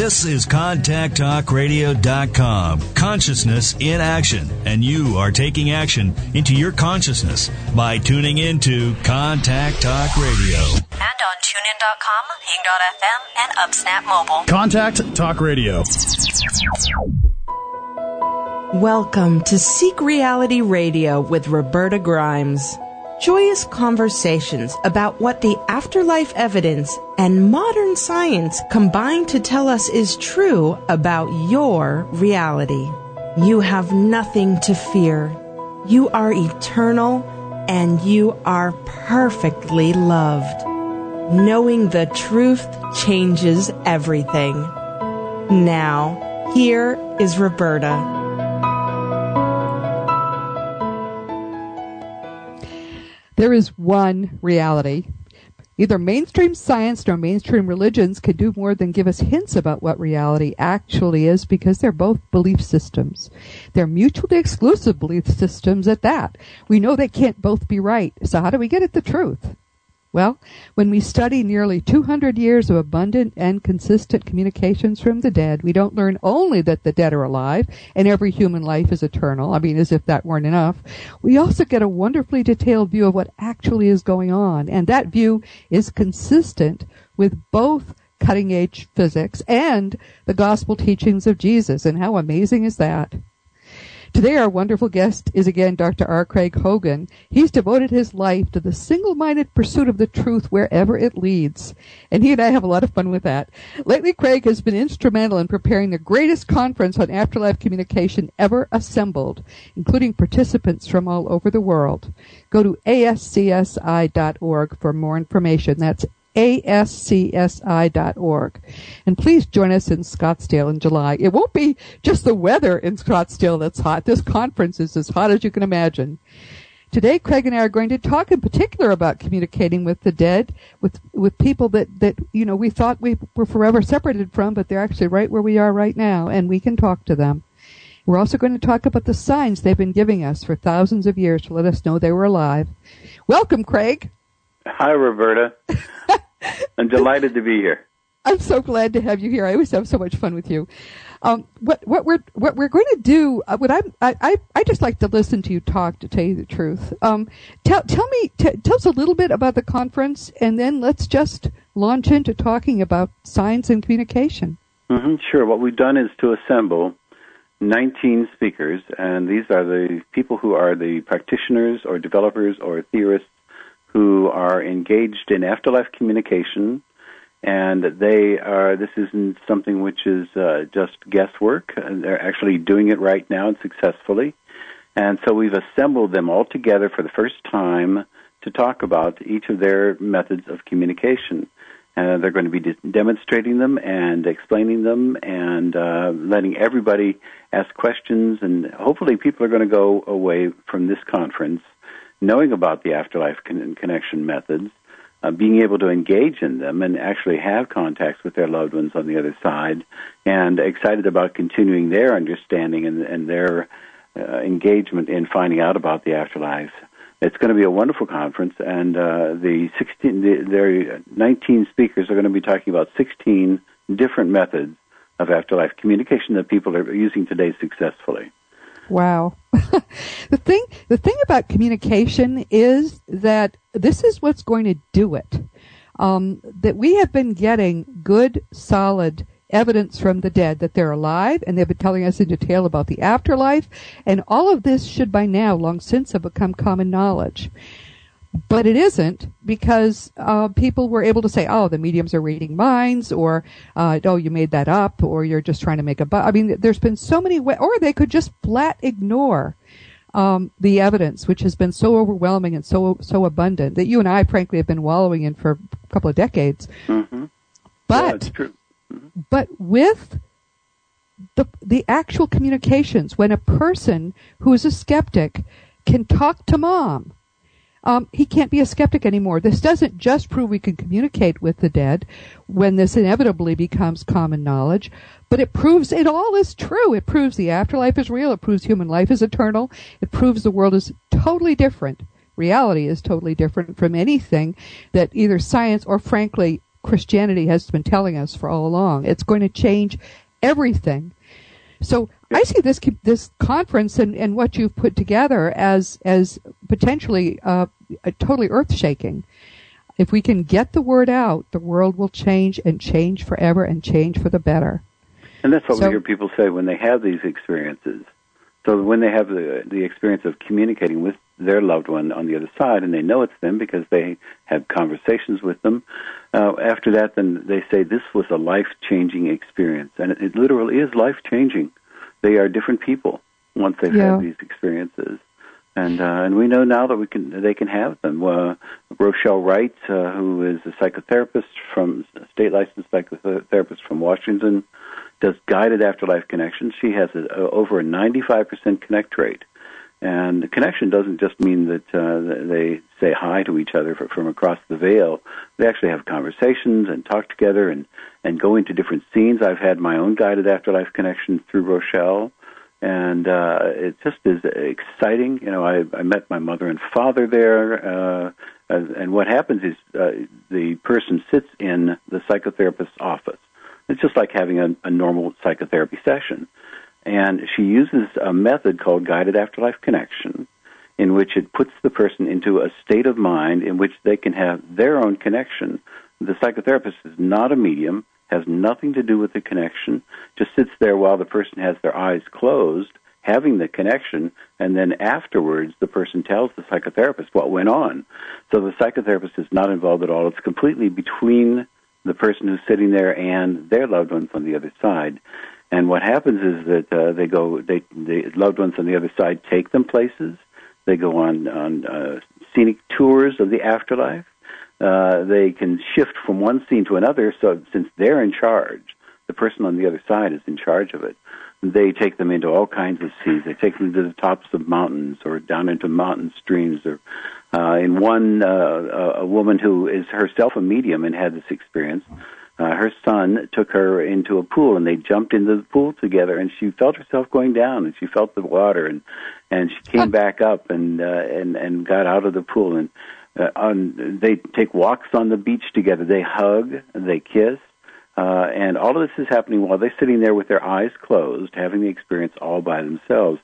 This is ContactTalkRadio.com. Consciousness in action. And you are taking action into your consciousness by tuning into Contact Talk Radio. And on TuneIn.com, Ping.fm, and UpSnap Mobile. Contact Talk Radio. Welcome to Seek Reality Radio with Roberta Grimes. Joyous conversations about what the afterlife evidence and modern science combine to tell us is true about your reality. You have nothing to fear. You are eternal and you are perfectly loved. Knowing the truth changes everything. Now, here is Roberta. There is one reality. Either mainstream science nor mainstream religions can do more than give us hints about what reality actually is because they're both belief systems. They're mutually exclusive belief systems at that. We know they can't both be right. So how do we get at the truth? Well, when we study nearly 200 years of abundant and consistent communications from the dead, we don't learn only that the dead are alive and every human life is eternal. I mean, as if that weren't enough. We also get a wonderfully detailed view of what actually is going on. And that view is consistent with both cutting edge physics and the gospel teachings of Jesus. And how amazing is that? Today our wonderful guest is again Dr. R. Craig Hogan. He's devoted his life to the single-minded pursuit of the truth wherever it leads. And he and I have a lot of fun with that. Lately, Craig has been instrumental in preparing the greatest conference on afterlife communication ever assembled, including participants from all over the world. Go to ascsi.org for more information. That's ascsi.org. And please join us in Scottsdale in July. It won't be just the weather in Scottsdale that's hot. This conference is as hot as you can imagine. Today, Craig and I are going to talk in particular about communicating with the dead, with with people that that you know we thought we were forever separated from, but they're actually right where we are right now, and we can talk to them. We're also going to talk about the signs they've been giving us for thousands of years to let us know they were alive. Welcome, Craig. Hi, Roberta. I'm delighted to be here. I'm so glad to have you here. I always have so much fun with you. Um, what what we're what we're going to do? Uh, what I'm, I I I just like to listen to you talk. To tell you the truth, um, tell tell me t- tell us a little bit about the conference, and then let's just launch into talking about science and communication. Mm-hmm, sure. What we've done is to assemble 19 speakers, and these are the people who are the practitioners or developers or theorists who are engaged in afterlife communication, and they are. This isn't something which is uh, just guesswork. They're actually doing it right now and successfully. And so we've assembled them all together for the first time to talk about each of their methods of communication. And they're going to be de- demonstrating them and explaining them and uh, letting everybody ask questions. And hopefully, people are going to go away from this conference knowing about the afterlife con- connection methods, uh, being able to engage in them and actually have contacts with their loved ones on the other side, and excited about continuing their understanding and, and their uh, engagement in finding out about the afterlife. It's going to be a wonderful conference, and uh, the 16, the, their 19 speakers are going to be talking about 16 different methods of afterlife communication that people are using today successfully. Wow. the thing the thing about communication is that this is what's going to do it. Um, that we have been getting good, solid evidence from the dead that they're alive, and they've been telling us in detail about the afterlife, and all of this should by now long since have become common knowledge. But it isn't because uh, people were able to say, "Oh, the mediums are reading minds," or uh, "Oh, you made that up," or "You're just trying to make a." Bu-. I mean, there's been so many ways, or they could just flat ignore um, the evidence, which has been so overwhelming and so so abundant that you and I, frankly, have been wallowing in for a couple of decades. Mm-hmm. But yeah. Mm-hmm. but with the the actual communications, when a person who is a skeptic can talk to mom um, he can't be a skeptic anymore. This doesn't just prove we can communicate with the dead when this inevitably becomes common knowledge, but it proves it all is true. It proves the afterlife is real. It proves human life is eternal. It proves the world is totally different. Reality is totally different from anything that either science or frankly Christianity has been telling us for all along. It's going to change everything. So I see this this conference and, and what you've put together as as potentially uh, totally earth shaking. If we can get the word out, the world will change and change forever and change for the better. And that's what So- we hear people say when they have these experiences. So when they have the the experience of communicating with their loved one on the other side, and they know it's them because they have conversations with them. Uh, after that, then they say this was a life changing experience, and it, it literally is life changing. They are different people once they've Yeah. had these experiences, and uh, and we know now that we can they can have them. Uh, Rochelle Wright, uh, who is a psychotherapist from a state licensed psychotherapist from Washington, does guided afterlife connections. She has a, over a 95% connect rate. And the connection doesn't just mean that uh, they say hi to each other from across the veil. They actually have conversations and talk together and, and go into different scenes. I've had my own guided afterlife connection through Rochelle. And uh, it just is exciting. You know, I, I met my mother and father there. Uh, and and what happens is uh, the person sits in the psychotherapist's office. It's just like having a, a normal psychotherapy session. And she uses a method called guided afterlife connection, in which it puts the person into a state of mind in which they can have their own connection. The psychotherapist is not a medium, has nothing to do with the connection, just sits there while the person has their eyes closed, having the connection, and then afterwards the person tells the psychotherapist what went on. So the psychotherapist is not involved at all. It's completely between the person who's sitting there and their loved ones on the other side. And what happens is that uh, they go, they, the loved ones on the other side take them places. They go on on uh, scenic tours of the afterlife. Uh, they can shift from one scene to another. So since they're in charge, the person on the other side is in charge of it. They take them into all kinds of scenes. They take them to the tops of mountains or down into mountain streams. Or uh, in one, uh, a woman who is herself a medium and had this experience. Uh, her son took her into a pool and they jumped into the pool together and she felt herself going down and she felt the water and and she came back up and uh, and and got out of the pool and uh, on they take walks on the beach together. They hug they kiss uh, and all of this is happening while they're sitting there with their eyes closed having the experience all by themselves.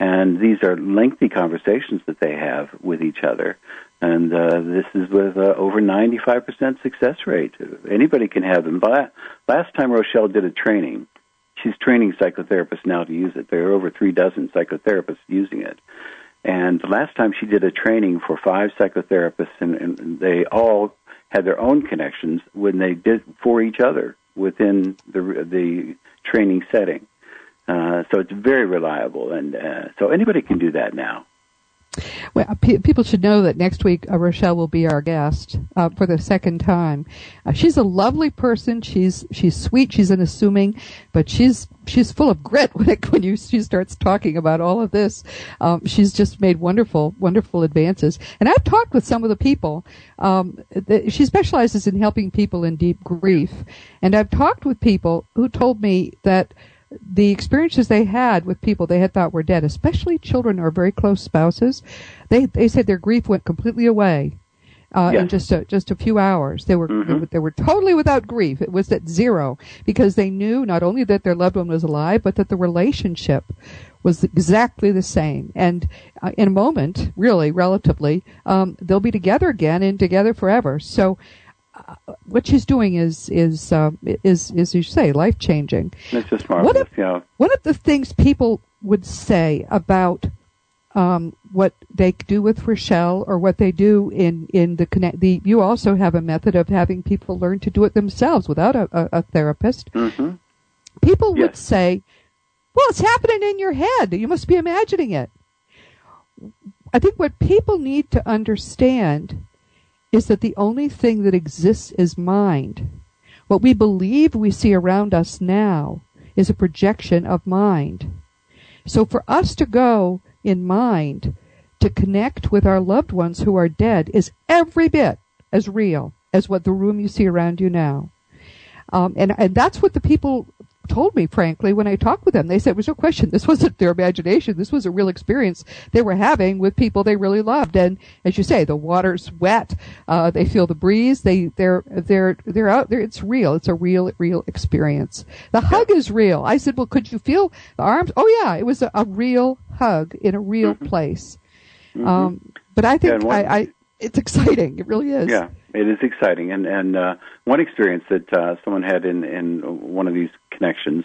And these are lengthy conversations that they have with each other and uh, this is with uh, over 95% success rate. Anybody can have them. La- Last time Rochelle did a training, she's training psychotherapists now to use it. There are over three dozen psychotherapists using it. And last time she did a training for five psychotherapists, and, and they all had their own connections when they did for each other within the the training setting. Uh, so it's very reliable, and uh, so anybody can do that now. Well, pe- people should know that next week uh, Rochelle will be our guest uh, for the second time. Uh, she's a lovely person. She's she's sweet. She's unassuming, but she's she's full of grit when it, when you she starts talking about all of this. Um, she's just made wonderful wonderful advances. And I've talked with some of the people. Um, th- she specializes in helping people in deep grief, and I've talked with people who told me that the experiences they had with people they had thought were dead, especially children or very close spouses, they they said their grief went completely away uh, in just a, just a few hours. They were, they Mhm. were they were totally without grief. It was at zero because they knew not only that their loved one was alive, but that the relationship was exactly the same. And uh, in a moment, really, relatively, um, they'll be together again and together forever. So. What she's doing is is uh, is is you say life changing. It's just What marvelous. if- yeah. One of the things people would say about um, what they do with Rochelle or what they do in, in the connect, the, you also have a method of having people learn to do it themselves without a, a, a therapist. hmm People would say, well, it's happening in your head. You must be imagining it. I think what people need to understand is that the only thing that exists is mind. What we believe we see around us now is a projection of mind. So for us to go in mind to connect with our loved ones who are dead is every bit as real as what the room you see around you now. Um, and, and that's what the people told me, frankly, when I talked with them, they said it was no question. This wasn't their imagination. This was a real experience they were having with people they really loved. And as you say, the water's wet. Uh, they feel the breeze. They, they're, they're, they're out there. It's real. It's a real, real experience. The hug is real. I said, well, could you feel the arms? Oh yeah, it was a, a real hug in a real mm-hmm. place. Mm-hmm. Um, but I think yeah, I, I, it's exciting. It really is. Yeah, it is exciting. And and uh, one experience that uh, someone had in in one of these connections,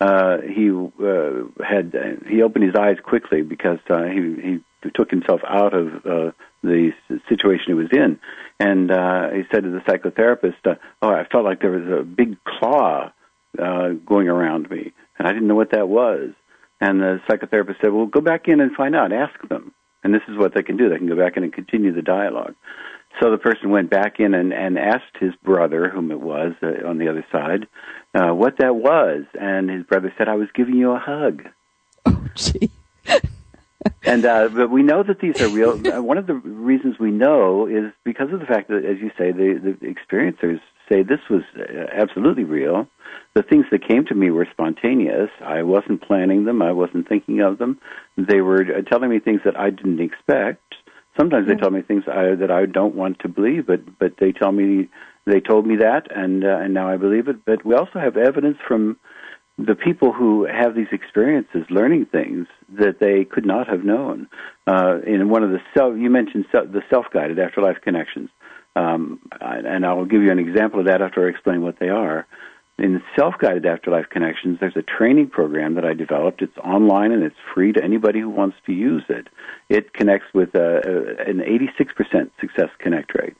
uh, he uh, had he opened his eyes quickly because uh, he he took himself out of uh, the situation he was in, and uh, he said to the psychotherapist, uh, "Oh, I felt like there was a big claw uh, going around me, and I didn't know what that was." And the psychotherapist said, "Well, go back in and find out. Ask them." And this is what they can do. They can go back in and continue the dialogue. So the person went back in and, and asked his brother, whom it was uh, on the other side, uh, what that was. And his brother said, I was giving you a hug. Oh, gee. and uh, but we know that these are real. Uh, one of the reasons we know is because of the fact that, as you say, the, the experiencers say this was uh, absolutely real. The things that came to me were spontaneous. I wasn't planning them. I wasn't thinking of them. They were uh, telling me things that I didn't expect. Sometimes they tell me things I, that I don't want to believe, but but they tell me they told me that, and uh, and now I believe it. But we also have evidence from the people who have these experiences learning things that they could not have known. Uh, in one of the self, you mentioned self, the self-guided afterlife connections. Um, and I'll give you an example of that after I explain what they are. In self-guided afterlife connections, there's a training program that I developed. It's online and it's free to anybody who wants to use it. It connects with a, a, an 86% success connect rate.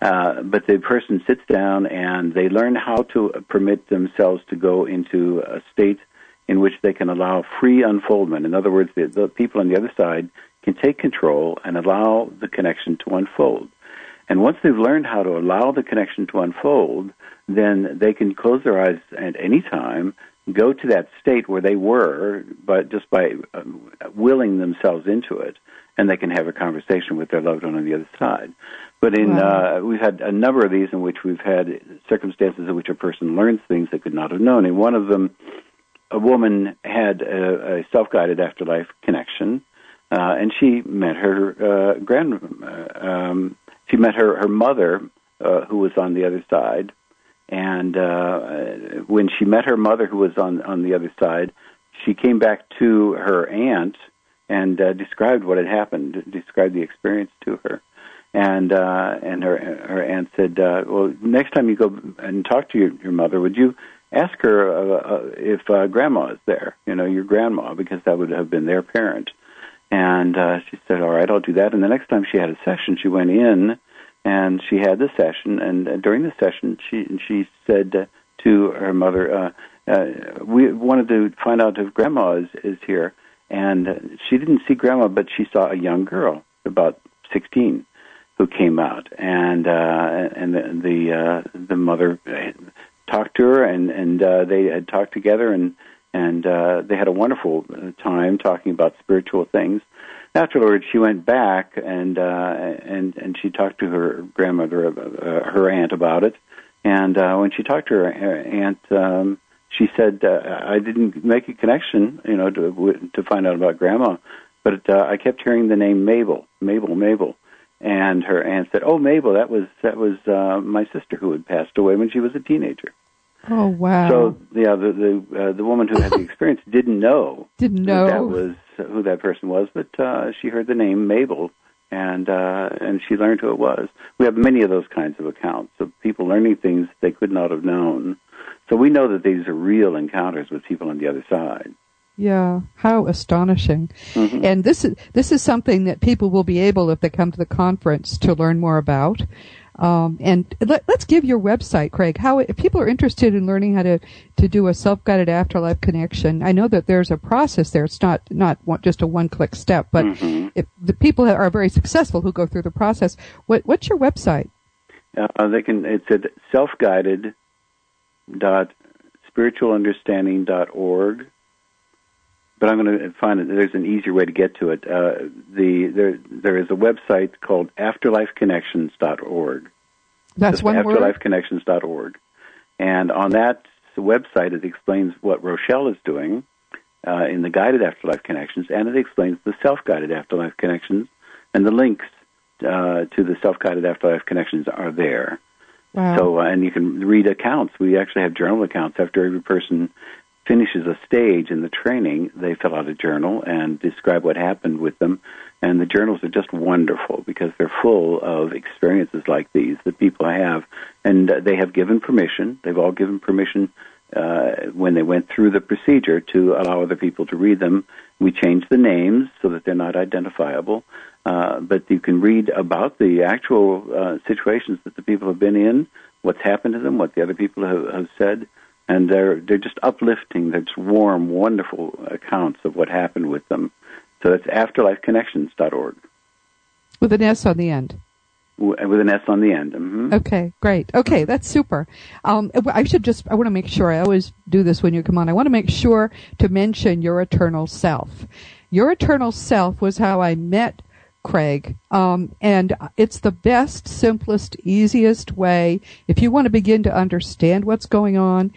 Uh, but the person sits down and they learn how to permit themselves to go into a state in which they can allow free unfoldment. In other words, the, the people on the other side can take control and allow the connection to unfold. And once they've learned how to allow the connection to unfold, then they can close their eyes at any time, go to that state where they were, but just by uh, willing themselves into it, and they can have a conversation with their loved one on the other side. But in wow. uh, we've had a number of these in which we've had circumstances in which a person learns things they could not have known. In one of them, a woman had a, a self-guided afterlife connection, uh, and she met her uh, grand. Uh, um, she met her her mother, uh, who was on the other side, and uh, when she met her mother, who was on on the other side, she came back to her aunt and uh, described what had happened, described the experience to her. And uh, and her her aunt said, uh, "Well, next time you go and talk to your, your mother, would you ask her uh, uh, if uh, grandma is there? You know, your grandma, because that would have been their parent." And uh, she said, "All right, I'll do that." And the next time she had a session, she went in and she had the session. And uh, during the session, she she said to her mother, uh, uh, "We wanted to find out if Grandma is is here." And she didn't see Grandma, but she saw a young girl, about sixteen, who came out, and uh, and the the, uh, the mother talked to her, and and uh, they had talked together, and and uh, they had a wonderful time talking about spiritual things. Afterwards, she went back and uh, and and she talked to her grandmother, uh, her aunt, about it. And uh, when she talked to her aunt, um, she said, uh, "I didn't make a connection, you know, to to find out about grandma, but uh, I kept hearing the name Mabel, Mabel, Mabel." And her aunt said, "Oh, Mabel, that was that was uh, my sister who had passed away when she was a teenager." Oh wow! So yeah, the the uh, the woman who had the experience didn't know didn't know that was who that person was, but uh, she heard the name Mabel, and uh, and she learned who it was. We have many of those kinds of accounts of people learning things they could not have known. So we know that these are real encounters with people on the other side. Yeah, how astonishing! Mm-hmm. And this is this is something that people will be able, if they come to the conference, to learn more about. Um, and let, us give your website, Craig. How if people are interested in learning how to to do a self-guided afterlife connection, I know that there's a process there. It's not not one, just a one-click step, but mm-hmm. if the people are very successful who go through the process, what what's your website? Uh, they can. It's at self-guided dot spiritualunderstanding dot org but I'm going to find that there's an easier way to get to it. Uh, the there there is a website called afterlifeconnections.org. That's one afterlifeconnections.org, and on that website, it explains what Rochelle is doing uh, in the guided afterlife connections, and it explains the self-guided afterlife connections, and the links uh, to the self-guided afterlife connections are there. Wow. So, uh, and you can read accounts. We actually have journal accounts after every person finishes a stage in the training. They fill out a journal and describe what happened with them. And the journals are just wonderful because they're full of experiences like these that people have. And they have given permission. They've all given permission uh, when they went through the procedure to allow other people to read them. We changed the names so that they're not identifiable. Uh, but you can read about the actual uh, situations that the people have been in, what's happened to them, what the other people have, have said, and they're they're just uplifting. They're just warm, wonderful accounts of what happened with them. So that's afterlifeconnections.org With an S on the end. with an S on the end. Mm-hmm. Okay, great. Okay, that's super. Um, I should just, I want to make sure, I always do this when you come on, I want to make sure to mention your eternal self. Your eternal self was how I met Craig. Um, and it's the best, simplest, easiest way. If you want to begin to understand what's going on,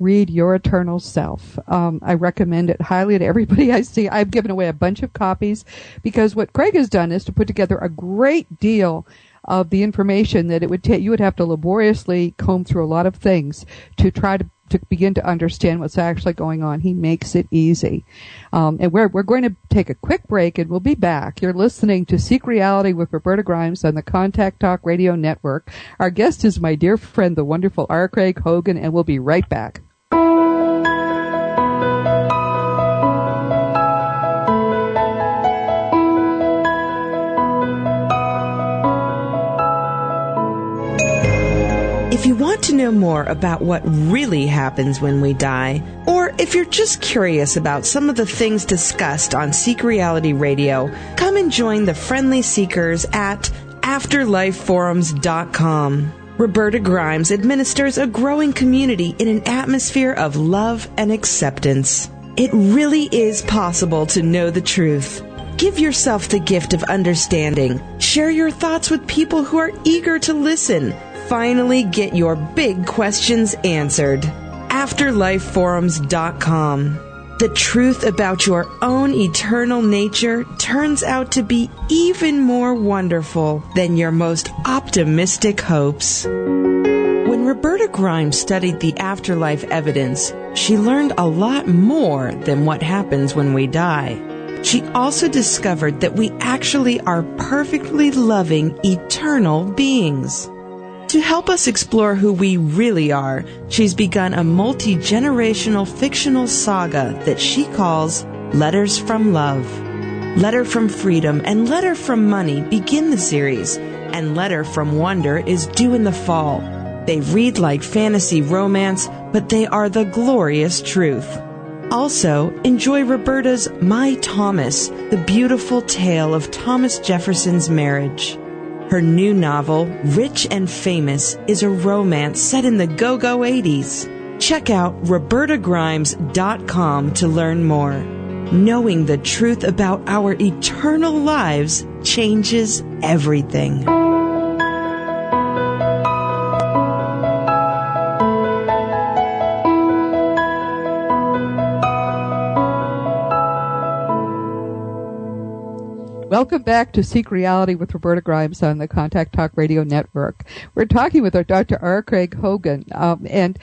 read Your Eternal Self. Um, I recommend it highly to everybody I see. I've given away a bunch of copies because what Craig has done is to put together a great deal of the information that it would take. You would have to laboriously comb through a lot of things to try to to begin to understand what's actually going on. He makes it easy. Um, and we're, we're going to take a quick break and we'll be back. You're listening to Seek Reality with Roberta Grimes on the Contact Talk Radio Network. Our guest is my dear friend, the wonderful R. Craig Hogan, and we'll be right back. If you want to know more about what really happens when we die, or if you're just curious about some of the things discussed on Seek Reality Radio, come and join the friendly seekers at afterlifeforums.com. Roberta Grimes administers a growing community in an atmosphere of love and acceptance. It really is possible to know the truth. Give yourself the gift of understanding. Share your thoughts with people who are eager to listen finally get your big questions answered. AfterlifeForums.com. The truth about your own eternal nature turns out to be even more wonderful than your most optimistic hopes. When Roberta Grimes studied the afterlife evidence, she learned a lot more than what happens when we die. She also discovered that we actually are perfectly loving, eternal beings. To help us explore who we really are, she's begun a multi generational fictional saga that she calls Letters from Love. Letter from Freedom and Letter from Money begin the series, and Letter from Wonder is due in the fall. They read like fantasy romance, but they are the glorious truth. Also, enjoy Roberta's My Thomas, the beautiful tale of Thomas Jefferson's marriage. Her new novel, Rich and Famous, is a romance set in the go go 80s. Check out robertagrimes.com to learn more. Knowing the truth about our eternal lives changes everything. Welcome back to Seek Reality with Roberta Grimes on the Contact Talk Radio Network. We're talking with our Dr. R. Craig Hogan, um, and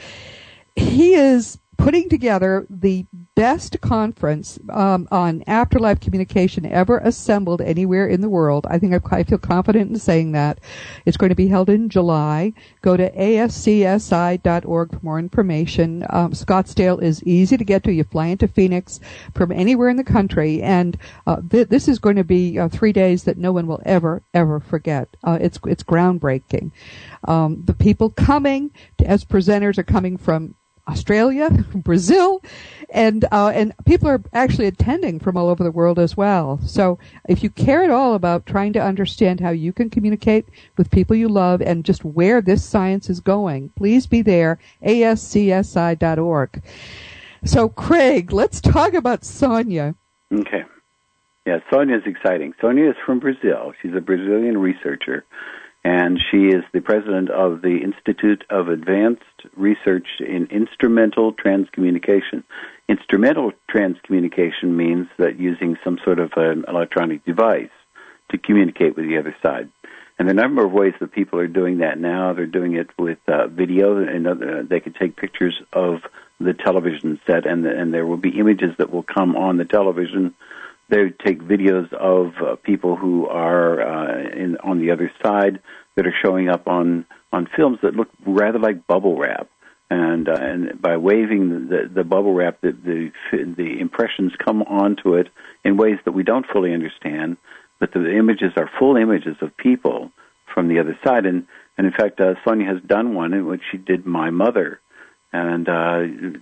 he is putting together the best conference um, on afterlife communication ever assembled anywhere in the world. I think I, feel confident in saying that. It's going to be held in July. Go to ascsi.org for more information. Um, Scottsdale is easy to get to. You fly into Phoenix from anywhere in the country, and uh, th- this is going to be uh, three days that no one will ever, ever forget. Uh, it's it's groundbreaking. Um, the people coming to, as presenters are coming from Australia, Brazil, and uh, and people are actually attending from all over the world as well. So if you care at all about trying to understand how you can communicate with people you love and just where this science is going, please be there. ascsi.org. So Craig, let's talk about Sonia. Okay. Yeah, Sonia is exciting. Sonia is from Brazil. She's a Brazilian researcher, and she is the president of the Institute of Advanced Research in Instrumental Transcommunication. Instrumental transcommunication means that using some sort of an electronic device to communicate with the other side. And a number of ways that people are doing that now. They're doing it with uh, video, and other, they can take pictures of the television set, and, and there will be images that will come on the television. They take videos of uh, people who are uh, in, on the other side that are showing up on, on films that look rather like bubble wrap. And, uh, and by waving the, the bubble wrap, the, the, the impressions come onto it in ways that we don't fully understand but the images are full images of people from the other side. And, and in fact, uh, Sonia has done one in which she did my mother. And uh,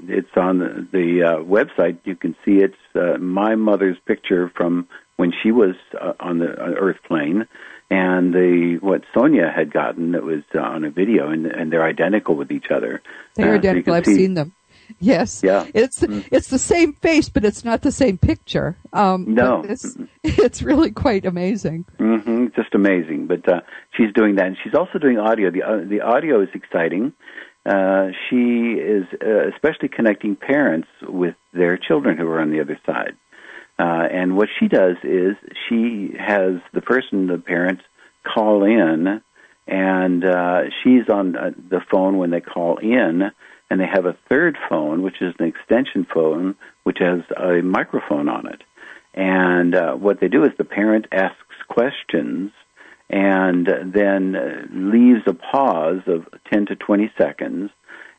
it's on the, the uh, website. You can see it's uh, my mother's picture from when she was uh, on the uh, Earth plane, and the what Sonia had gotten that was uh, on a video, and, and they're identical with each other. They're uh, identical. So I've see, seen them. Yes. Yeah. It's mm. it's the same face, but it's not the same picture. Um, no. It's, it's really quite amazing. Mm-hmm. Just amazing. But uh, she's doing that, and she's also doing audio. The uh, the audio is exciting. Uh, she is uh, especially connecting parents with their children who are on the other side. Uh, and what she does is she has the person, the parents, call in, and uh, she's on uh, the phone when they call in and they have a third phone, which is an extension phone, which has a microphone on it. And uh, what they do is the parent asks questions and then leaves a pause of 10 to 20 seconds.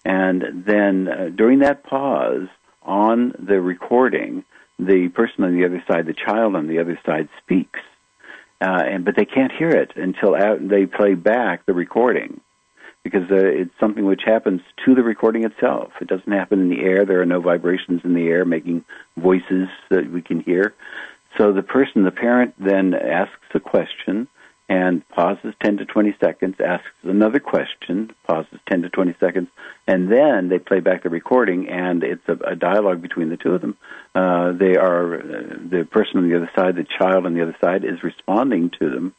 And then uh, during that pause on the recording, the person on the other side, the child on the other side, speaks. Uh, and but they can't hear it until out, they play back the recording because uh, it's something which happens to the recording itself. It doesn't happen in the air. There are no vibrations in the air making voices that we can hear. So the person, the parent, then asks a question and pauses 10 to 20 seconds, asks another question, pauses 10 to 20 seconds, and then they play back the recording, and it's a, a dialogue between the two of them. Uh, they are, uh, the person on the other side, the child on the other side, is responding to them.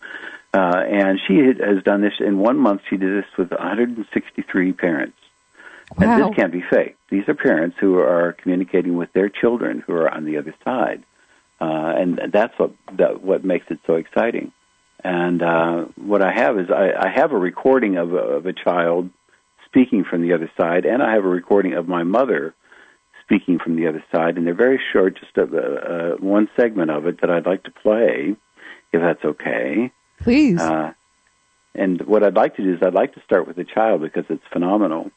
Uh, and she has done this in one month. She did this with 163 parents. Wow. And this can't be fake. These are parents who are communicating with their children who are on the other side, uh, and that's what that, what makes it so exciting. And uh, what I have is I, I have a recording of a, of a child speaking from the other side, and I have a recording of my mother speaking from the other side, and they're very short, just a, a, one segment of it that I'd like to play, if that's okay. Please. Uh, and what I'd like to do is I'd like to start with the child because it's phenomenal.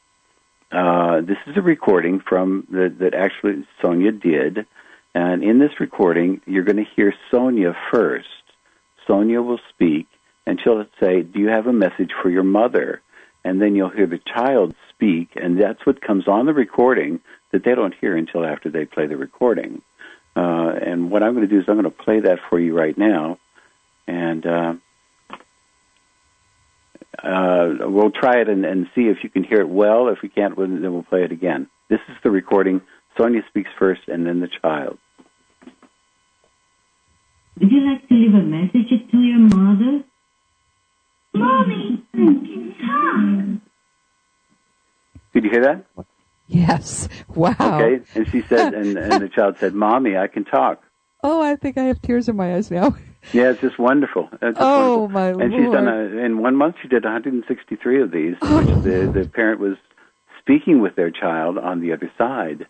Uh, this is a recording from the, that actually Sonia did, and in this recording, you're going to hear Sonia first. Sonia will speak, and she'll say, "Do you have a message for your mother?" And then you'll hear the child speak, and that's what comes on the recording that they don't hear until after they play the recording. Uh, and what I'm going to do is I'm going to play that for you right now, and. Uh, uh, we'll try it and, and, see if you can hear it well. If we can't, then we'll play it again. This is the recording. Sonia speaks first, and then the child. Would you like to leave a message to your mother? Mommy, I can talk. Did you hear that? Yes. Wow. Okay. And she said, and, and the child said, "Mommy, I can talk." Oh, I think I have tears in my eyes now. Yeah, it's just wonderful. It's just oh wonderful. my and lord! And she's done a, in one month. She did 163 of these. Oh. Which the the parent was speaking with their child on the other side.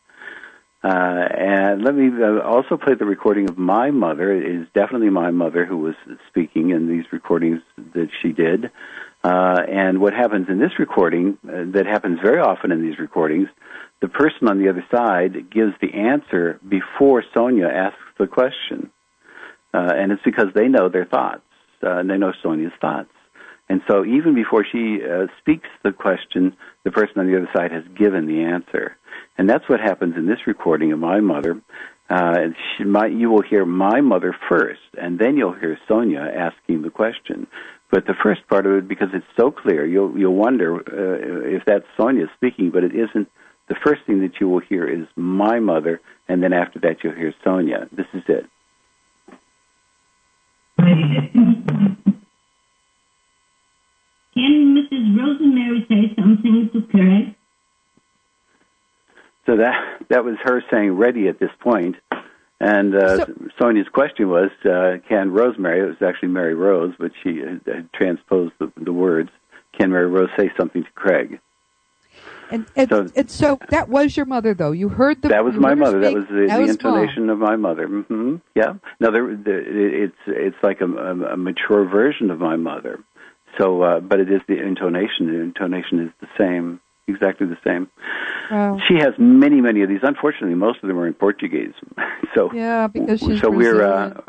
Uh, and let me uh, also play the recording of my mother. It is definitely my mother who was speaking in these recordings that she did. Uh, and what happens in this recording, uh, that happens very often in these recordings, the person on the other side gives the answer before Sonia asks the question uh, and it's because they know their thoughts uh, and they know Sonia's thoughts. And so even before she uh, speaks the question, the person on the other side has given the answer. And that's what happens in this recording of my mother. Uh, she, my, you will hear my mother first, and then you'll hear Sonia asking the question. But the first part of it, because it's so clear, you'll you'll wonder uh, if that's Sonia speaking, but it isn't. The first thing that you will hear is my mother, and then after that you'll hear Sonia. This is it. Can Mrs. Rosemary say something to Craig? So that that was her saying ready at this point. And uh, So- Sonia's question was, uh, can Rosemary, it was actually Mary Rose, but she had, had transposed the, the words, can Mary Rose say something to Craig? And and So- and so that was your mother, though. You heard the that was my heard her mother. That was the, That the was Mom. intonation of my mother. hmm Yeah. No, there, the, it's it's like a, a, a mature version of my mother. So, uh, but it is the intonation. The intonation is the same, exactly the same. Wow. She has many, many of these. Unfortunately, most of them are in Portuguese. so Yeah, because she's so we're uh, Brazilian.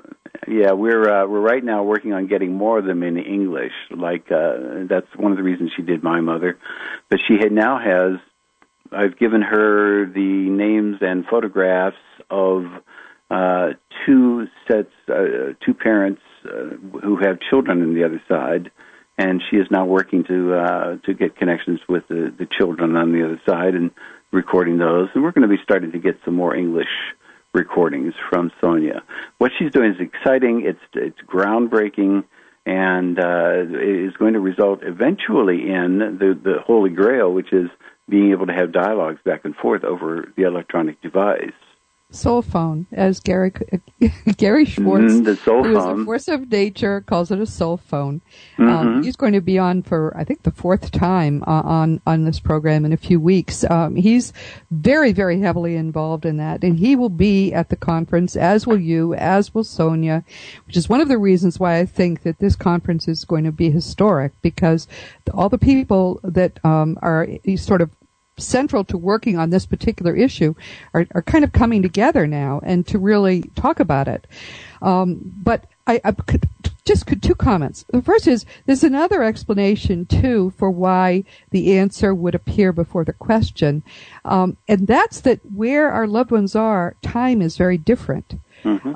yeah we're uh, we're right now working on getting more of them in English. Like uh, that's one of the reasons she did my mother, but she had now has. I've given her the names and photographs of uh, two sets, uh, two parents uh, who have children on the other side, and she is now working to uh, to get connections with the, the children on the other side and recording those. And we're going to be starting to get some more English recordings from Sonia. What she's doing is exciting. It's it's groundbreaking. And uh, is going to result eventually in the, the Holy Grail, which is being able to have dialogues back and forth over the electronic device. Soul phone, as Gary Gary Schwartz, Mhm, the soul who is force of nature, calls it a soul phone. Mhm. Um, he's going to be on for I think the fourth time uh, on on this program in a few weeks. Um, he's very very heavily involved in that, and he will be at the conference, as will you, as will Sonia, which is one of the reasons why I think that this conference is going to be historic because the, all the people that um, are sort of central to working on this particular issue are, are kind of coming together now and to really talk about it. Um, but I, I could, just could, two comments. The first is there's another explanation too for why the answer would appear before the question, um, and that's that where our loved ones are, time is very different.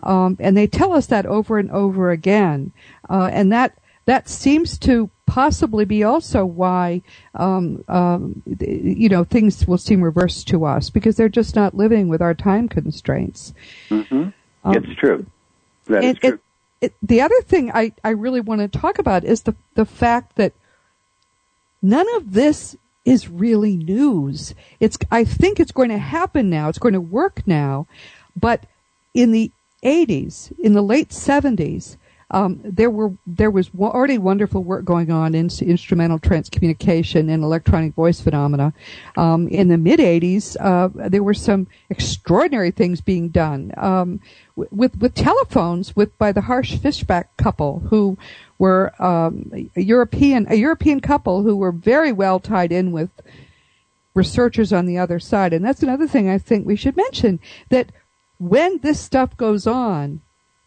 Um, and they tell us that over and over again, uh, and that that seems to possibly be also why um, um, you know things will seem reversed to us because they're just not living with our time constraints. hmm Um, it's true. That is true. it, it, the other thing I, I really want to talk about is the the fact that none of this is really news. It's I think it's going to happen now. It's going to work now, but in the 80s, in the late 70s, um, there were there was already wonderful work going on in instrumental transcommunication and electronic voice phenomena. Um, in the mid 80s, uh, there were some extraordinary things being done um, with with telephones with by the Harsch-Fischbach couple who were um, a European a European couple who were very well tied in with researchers on the other side. And that's another thing I think we should mention that when this stuff goes on,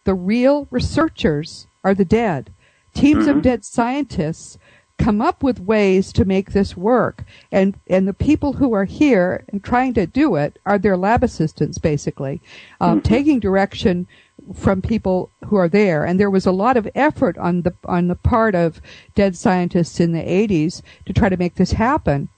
the real researchers are the dead. Teams of dead scientists come up with ways to make this work. And, and the people who are here and trying to do it are their lab assistants, basically, um, taking direction from people who are there. And there was a lot of effort on the, on the part of dead scientists in the 80s to try to make this happen.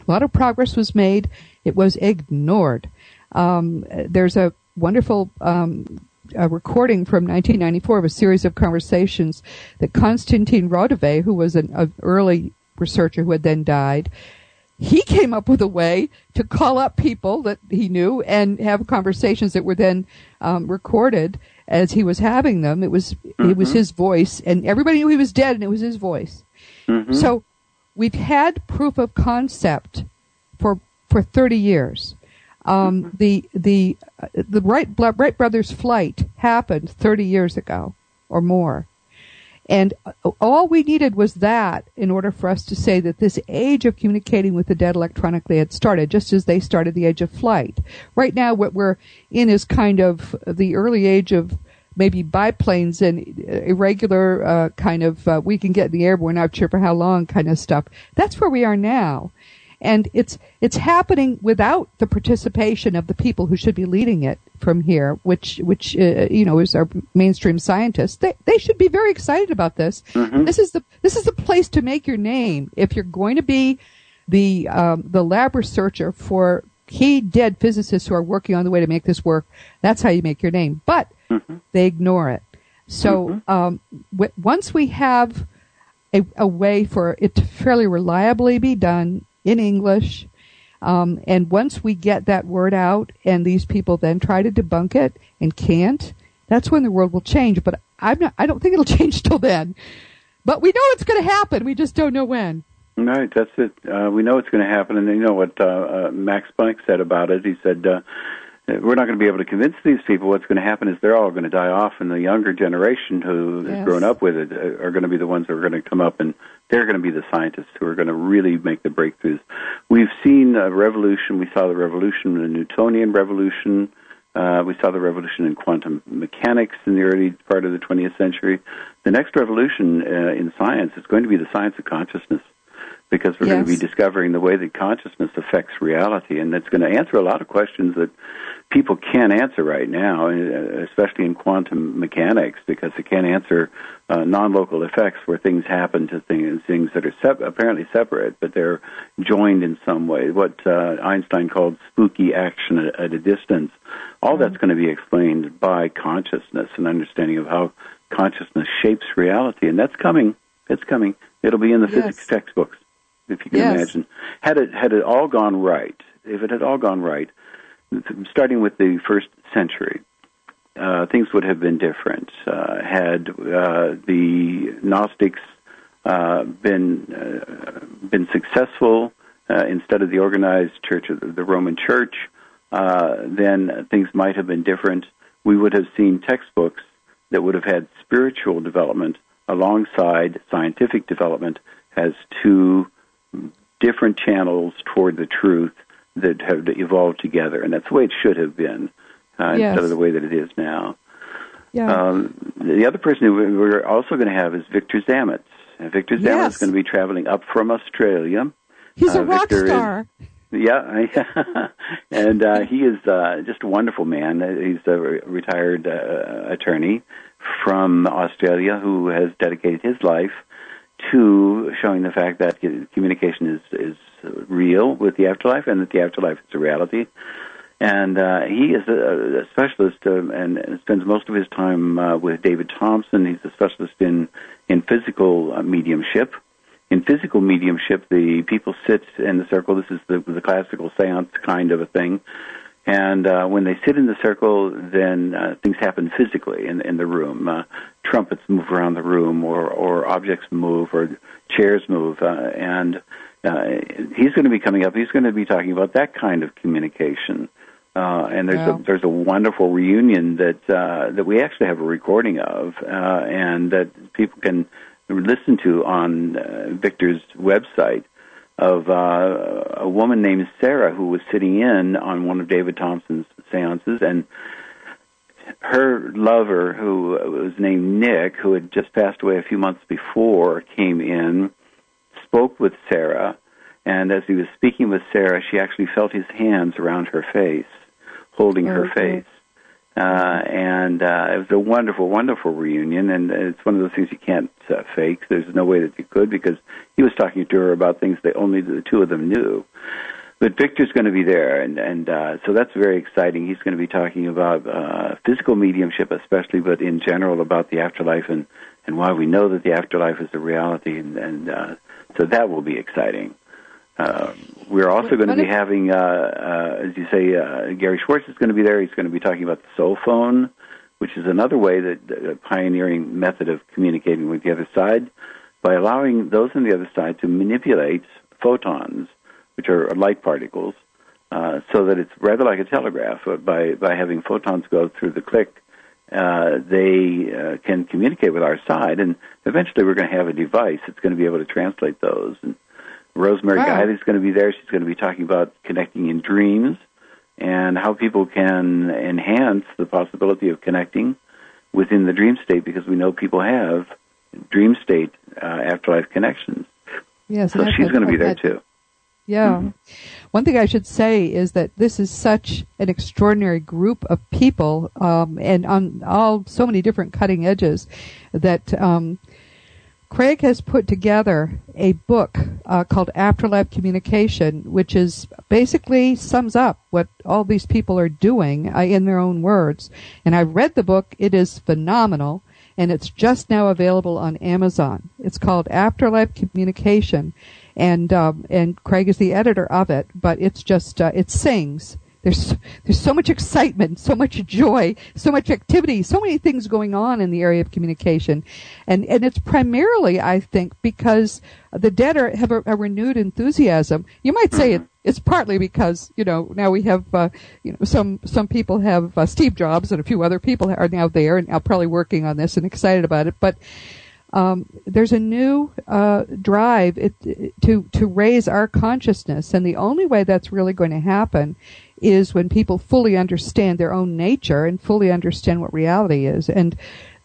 A lot of progress was made. It was ignored. Um, there's a wonderful um, a recording from 1994 of a series of conversations that Konstantin Raudive, who was an, an early researcher who had then died, he came up with a way to call up people that he knew and have conversations that were then um, recorded as he was having them. It was it was his voice, and everybody knew he was dead, and it was his voice. So we've had proof of concept for for 30 years. Um, the the the Wright, Wright brothers flight happened 30 years ago or more, and all we needed was that in order for us to say that this age of communicating with the dead electronically had started, just as they started the age of flight. Right now, what we're in is kind of the early age of maybe biplanes and irregular uh, kind of uh, we can get in the air, but we're not sure for how long kind of stuff. That's where we are now, and it's it's happening without the participation of the people who should be leading it from here, which which uh, you know is our mainstream scientists. They they should be very excited about this. This is the this is the place to make your name if you're going to be the um, the lab researcher for key dead physicists who are working on the way to make this work. That's how you make your name. But they ignore it. So um, w- once we have a, a way for it to fairly reliably be done in English. Um, and once we get that word out and these people then try to debunk it and can't, that's when the world will change. But I'm not, I don't think it'll change till then. But we know it's going to happen. We just don't know when. Right, that's it. Uh, we know it's going to happen, and you know what uh, uh, Max Planck said about it. He said, uh, "We're not going to be able to convince these people. What's going to happen is they're all going to die off, and the younger generation who Yes. has grown up with it uh, are going to be the ones that are going to come up, and they're going to be the scientists who are going to really make the breakthroughs." We've seen a revolution. We saw the revolution, the Newtonian revolution. Uh, we saw the revolution in quantum mechanics in the early part of the 20th century. The next revolution uh, in science is going to be the science of consciousness because we're going to be discovering the way that consciousness affects reality, and it's going to answer a lot of questions that people can't answer right now, uh, especially in quantum mechanics, because they can't answer uh, non-local effects where things happen to things, things that are sep- apparently separate, but they're joined in some way. What uh, Einstein called spooky action at, at a distance. All that's going to be explained by consciousness and understanding of how consciousness shapes reality, and that's coming. It's coming. It'll be in the Yes. physics textbooks, if you can Yes. imagine. Had it had it all gone right, if it had all gone right, starting with the first century, uh, things would have been different. Uh, had uh, the Gnostics uh, been uh, been successful uh, instead of the organized Church of the, Roman Church, then things might have been different. We would have seen textbooks that would have had spiritual development alongside scientific development as two different channels toward the truth that have evolved together, and that's the way it should have been uh, Yes. instead of the way that it is now. Yeah. Um, the other person who we- we're also going to have is Victor Zammit. And Victor Zammit Yes. is going to be traveling up from Australia. He's a uh, rock Victor is- star. Yeah, and uh, he is uh, just a wonderful man. Uh, He's a re- retired uh, attorney from Australia who has dedicated his life to showing the fact that communication is is real with the afterlife and that the afterlife is a reality. And uh, he is a, a specialist uh, and, spends most of his time uh, with David Thompson. He's a specialist in in physical uh, mediumship. In physical mediumship, the people sit in the circle. This is the, the classical seance kind of a thing. And uh, when they sit in the circle, then uh, things happen physically in, in the room. Uh, trumpets move around the room, or, or objects move, or chairs move. Uh, and uh, he's going to be coming up. He's going to be talking about that kind of communication. Uh, and there's Wow. a there's a wonderful reunion that uh, that we actually have a recording of, uh, and that people can listen to on uh, Victor's website of uh, a woman named Sarah who was sitting in on one of David Thompson's seances, and her lover, who was named Nick, who had just passed away a few months before, came in, spoke with Sarah, and as he was speaking with Sarah, she actually felt his hands around her face, holding her face. Uh, and uh, it was a wonderful, wonderful reunion, and it's one of those things you can't uh, fake. There's no way that you could because he was talking to her about things that only the two of them knew. But Victor's going to be there, and and uh, so that's very exciting. He's going to be talking about uh, physical mediumship, especially, but in general about the afterlife and and why we know that the afterlife is a reality, and, and uh, so that will be exciting. Uh, we're also going to be having, uh, uh, as you say, uh, Gary Schwartz is going to be there. He's going to be talking about the soul phone, which is another way that a pioneering method of communicating with the other side by allowing those on the other side to manipulate photons, which are light particles, uh, so that it's rather like a telegraph. Uh, by by having photons go through the click, uh, they uh, can communicate with our side, and eventually we're going to have a device that's going to be able to translate those. And Rosemary Wow. Guiley is going to be there. She's going to be talking about connecting in dreams and how people can enhance the possibility of connecting within the dream state because we know people have dream state uh, afterlife connections. Yes. So she's going to be there had- too. Yeah. One thing I should say is that this is such an extraordinary group of people, um, and on all so many different cutting edges, that um, Craig has put together a book uh, called Afterlife Communication, which is basically sums up what all these people are doing uh, in their own words. And I've read the book; it is phenomenal. and it's just now available on Amazon. It's called Afterlife Communication, and um, and Craig is the editor of it. But it's just uh, it sings. There's there's so much excitement, so much joy, so much activity, so many things going on in the area of communication, and and it's primarily I think because the dead are, have a, a renewed enthusiasm. You might say it, it's partly because you know now we have uh, you know some some people have uh, Steve Jobs and a few other people are now there and are probably working on this and excited about it, but um, there's a new uh, drive it, to to raise our consciousness, and the only way that's really going to happen is when people fully understand their own nature and fully understand what reality is, and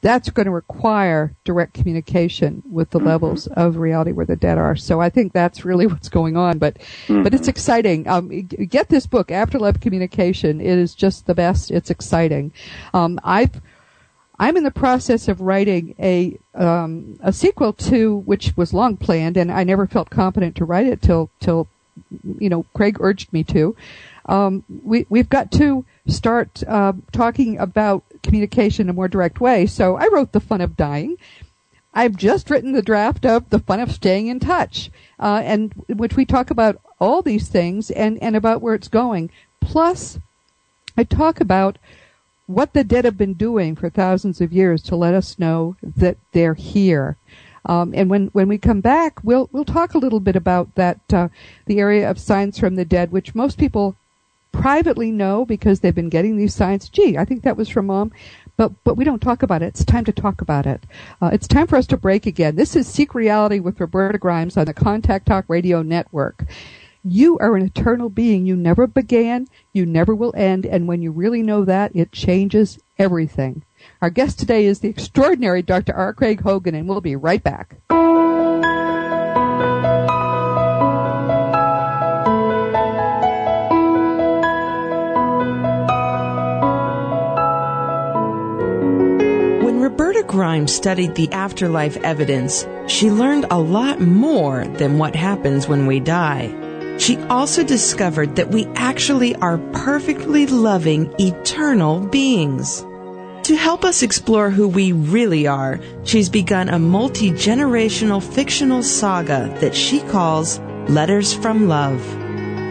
that's going to require direct communication with the mm-hmm. levels of reality where the dead are. So I think that's really what's going on. But mm-hmm. but it's exciting. Um, get this book, Afterlife Communication. It is just the best. It's exciting. Um, I've I'm in the process of writing a um, a sequel to which was long planned, and I never felt competent to write it till till you know Craig urged me to. Um, we we've got to start uh, talking about communication in a more direct way. So I wrote the fun of dying. I've just written the draft of the fun of staying in touch, uh, and which we talk about all these things and and about where it's going. Plus, I talk about what the dead have been doing for thousands of years to let us know that they're here. Um, and when, when we come back, we'll we'll talk a little bit about that uh, the area of signs from the dead, which most people privately know because they've been getting these signs. Gee, I think that was from mom, but but we don't talk about it. It's time to talk about it. Uh, it's time for us to break again. This is Seek Reality with Roberta Grimes on the Contact Talk Radio Network. You are an eternal being. You never began, you never will end, and when you really know that, it changes everything. Our guest today is the extraordinary Dr. R. Craig Hogan, and we'll be right back. Roberta studied the afterlife evidence, she learned a lot more than what happens when we die. She also discovered that we actually are perfectly loving, eternal beings. To help us explore who we really are, she's begun a multi generational fictional saga that she calls Letters from Love.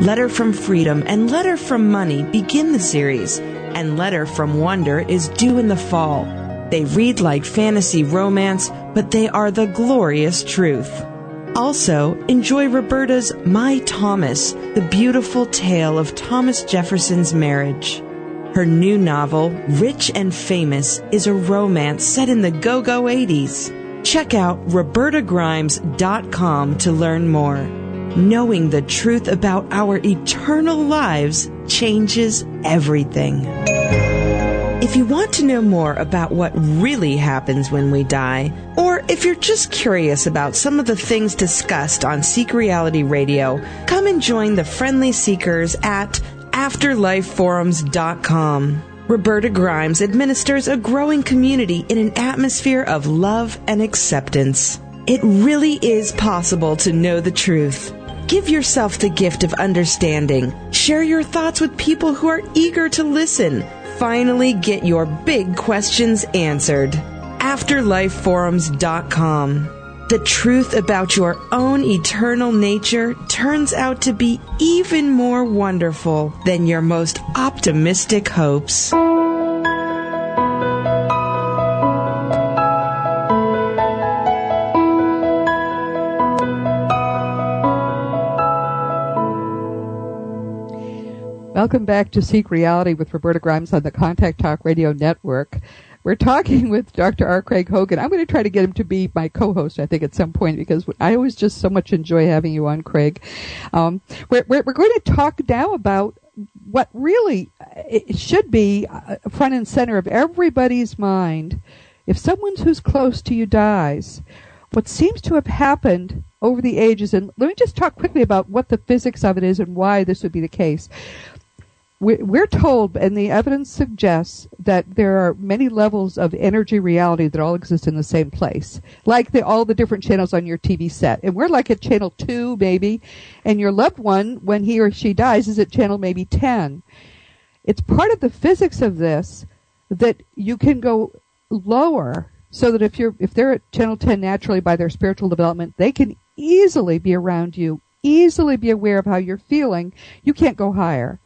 Letter from Freedom and Letter from Money begin the series, and Letter from Wonder is due in the fall. They read like fantasy romance, but they are the glorious truth. Also, enjoy Roberta's My Thomas, the beautiful tale of Thomas Jefferson's marriage. Her new novel, Rich and Famous, is a romance set in the go go 80s. Check out RobertaGrimes.com to learn more. Knowing the truth about our eternal lives changes everything. If you want to know more about what really happens when we die, or if you're just curious about some of the things discussed on Seek Reality Radio, come and join the friendly seekers at afterlifeforums.com. Roberta Grimes administers a growing community in an atmosphere of love and acceptance. It really is possible to know the truth. Give yourself the gift of understanding. Share your thoughts with people who are eager to listen finally get your big questions answered. AfterlifeForums.com. The truth about your own eternal nature turns out to be even more wonderful than your most optimistic hopes. Welcome back to Seek Reality with Roberta Grimes on the Contact Talk Radio Network. We're talking with Dr. R. Craig Hogan. I'm going to try to get him to be my co-host, I think, at some point because I always just so much enjoy having you on, Craig. Um, we're, we're, we're, going to talk now about what really it should be uh, front and center of everybody's mind. If someone who's close to you dies, what seems to have happened over the ages, and let me just talk quickly about what the physics of it is and why this would be the case we're told, and the evidence suggests that there are many levels of energy reality that all exist in the same place, like the, all the different channels on your TV set. And we're like at channel two, maybe, and your loved one, when he or she dies, is at channel maybe 10. It's part of the physics of this that you can go lower so that if you're if they're at channel 10 naturally by their spiritual development, they can easily be around you, easily be aware of how you're feeling. You can't go higher.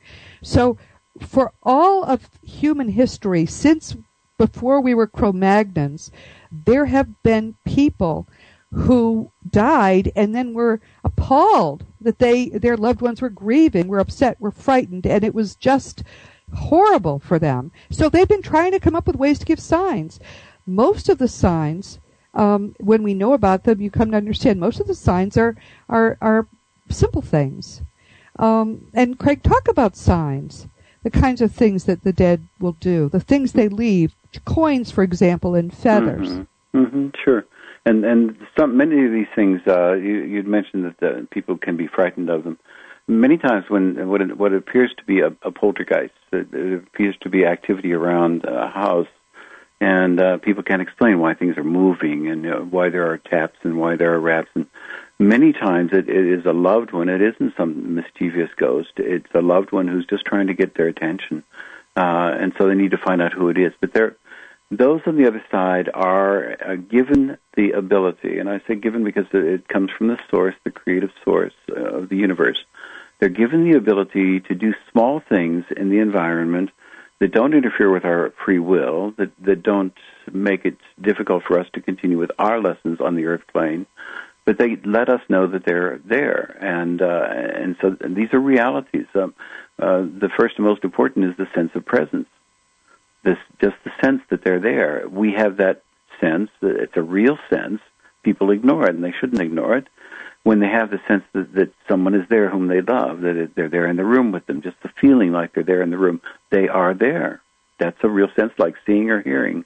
So for all of human history since before we were Cro-Magnons, there have been people who died and then were appalled that they their loved ones were grieving, were upset, were frightened, and it was just horrible for them. So they've been trying to come up with ways to give signs. Most of the signs, um, when we know about them, you come to understand most of the signs are are are simple things. Um, and Craig, talk about signs, the kinds of things that the dead will do, the things they leave, coins, for example, and feathers. Mm-hmm. Mm-hmm. Sure. And and some many of these things, uh, you, you'd mentioned that the, people can be frightened of them. Many times, when what what appears to be a, a poltergeist, it, it appears to be activity around a house, and uh, people can't explain why things are moving and know, why there are taps and why there are raps. And many times, it, it is a loved one. It isn't some mischievous ghost. It's a loved one who's just trying to get their attention, uh, and so they need to find out who it is. But those on the other side are uh, given the ability, and I say given because it comes from the source, the creative source uh, of the universe. They're given the ability to do small things in the environment that don't interfere with our free will, that, that don't make it difficult for us to continue with our lessons on the earth plane, but they let us know that they're there. And, uh, and so these are realities. Um, uh, the first and most important is the sense of presence this just the sense that they're there. We have that sense that it's a real sense. People ignore it, and they shouldn't ignore it. When they have the sense that, that someone is there whom they love, that they're there in the room with them, just the feeling like they're there in the room, they are there. That's a real sense, like seeing or hearing.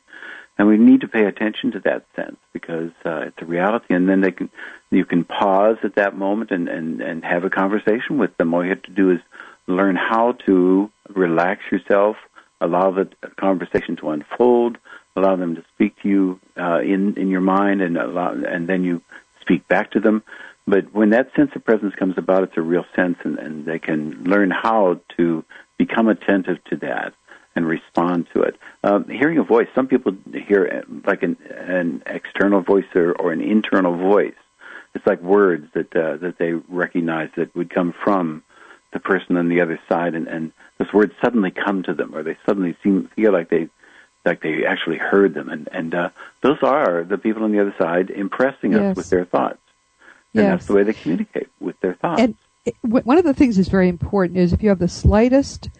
And we need to pay attention to that sense because uh, it's a reality. And then they can, you can pause at that moment and, and, and have a conversation with them. All you have to do is learn how to relax yourself, allow the conversation to unfold, allow them to speak to you uh, in in your mind, and allow, and then you speak back to them. But when that sense of presence comes about, it's a real sense, and, and they can learn how to become attentive to that and respond to it. Um, hearing a voice, some people hear uh, like an, an external voice or, or an internal voice. It's like words that uh, that they recognize that would come from the person on the other side, and, and those words suddenly come to them, or they suddenly seem feel like they like they actually heard them, and and uh, those are the people on the other side impressing us with their thoughts, and Yes. that's the way they communicate with their thoughts. And one of the things that's very important is if you have the slightest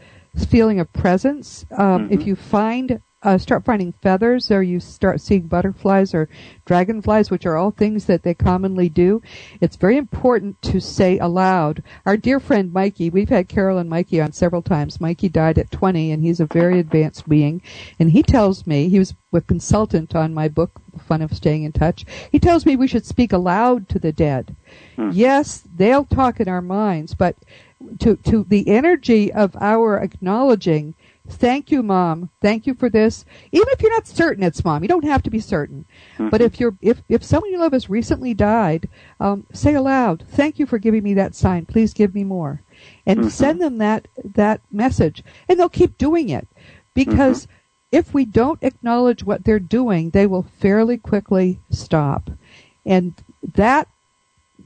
feeling of presence, um, if Mhm. you find uh, start finding feathers, or you start seeing butterflies or dragonflies, which are all things that they commonly do, it's very important to say aloud. Our dear friend Mikey, we've had Carol and Mikey on several times. Mikey died at 20, and he's a very advanced being, and he tells me he was a consultant on my book, The Fun of Staying in Touch. He tells me we should speak aloud to the dead. Yes, they'll talk in our minds, but to to the energy of our acknowledging, thank you, mom, thank you for this. Even if you're not certain it's mom, you don't have to be certain. Mm-hmm. But if you're if if someone you love has recently died, um, say aloud, thank you for giving me that sign. Please give me more, and mm-hmm. send them that that message, and they'll keep doing it because. Mm-hmm. If we don't acknowledge what they're doing, they will fairly quickly stop. And that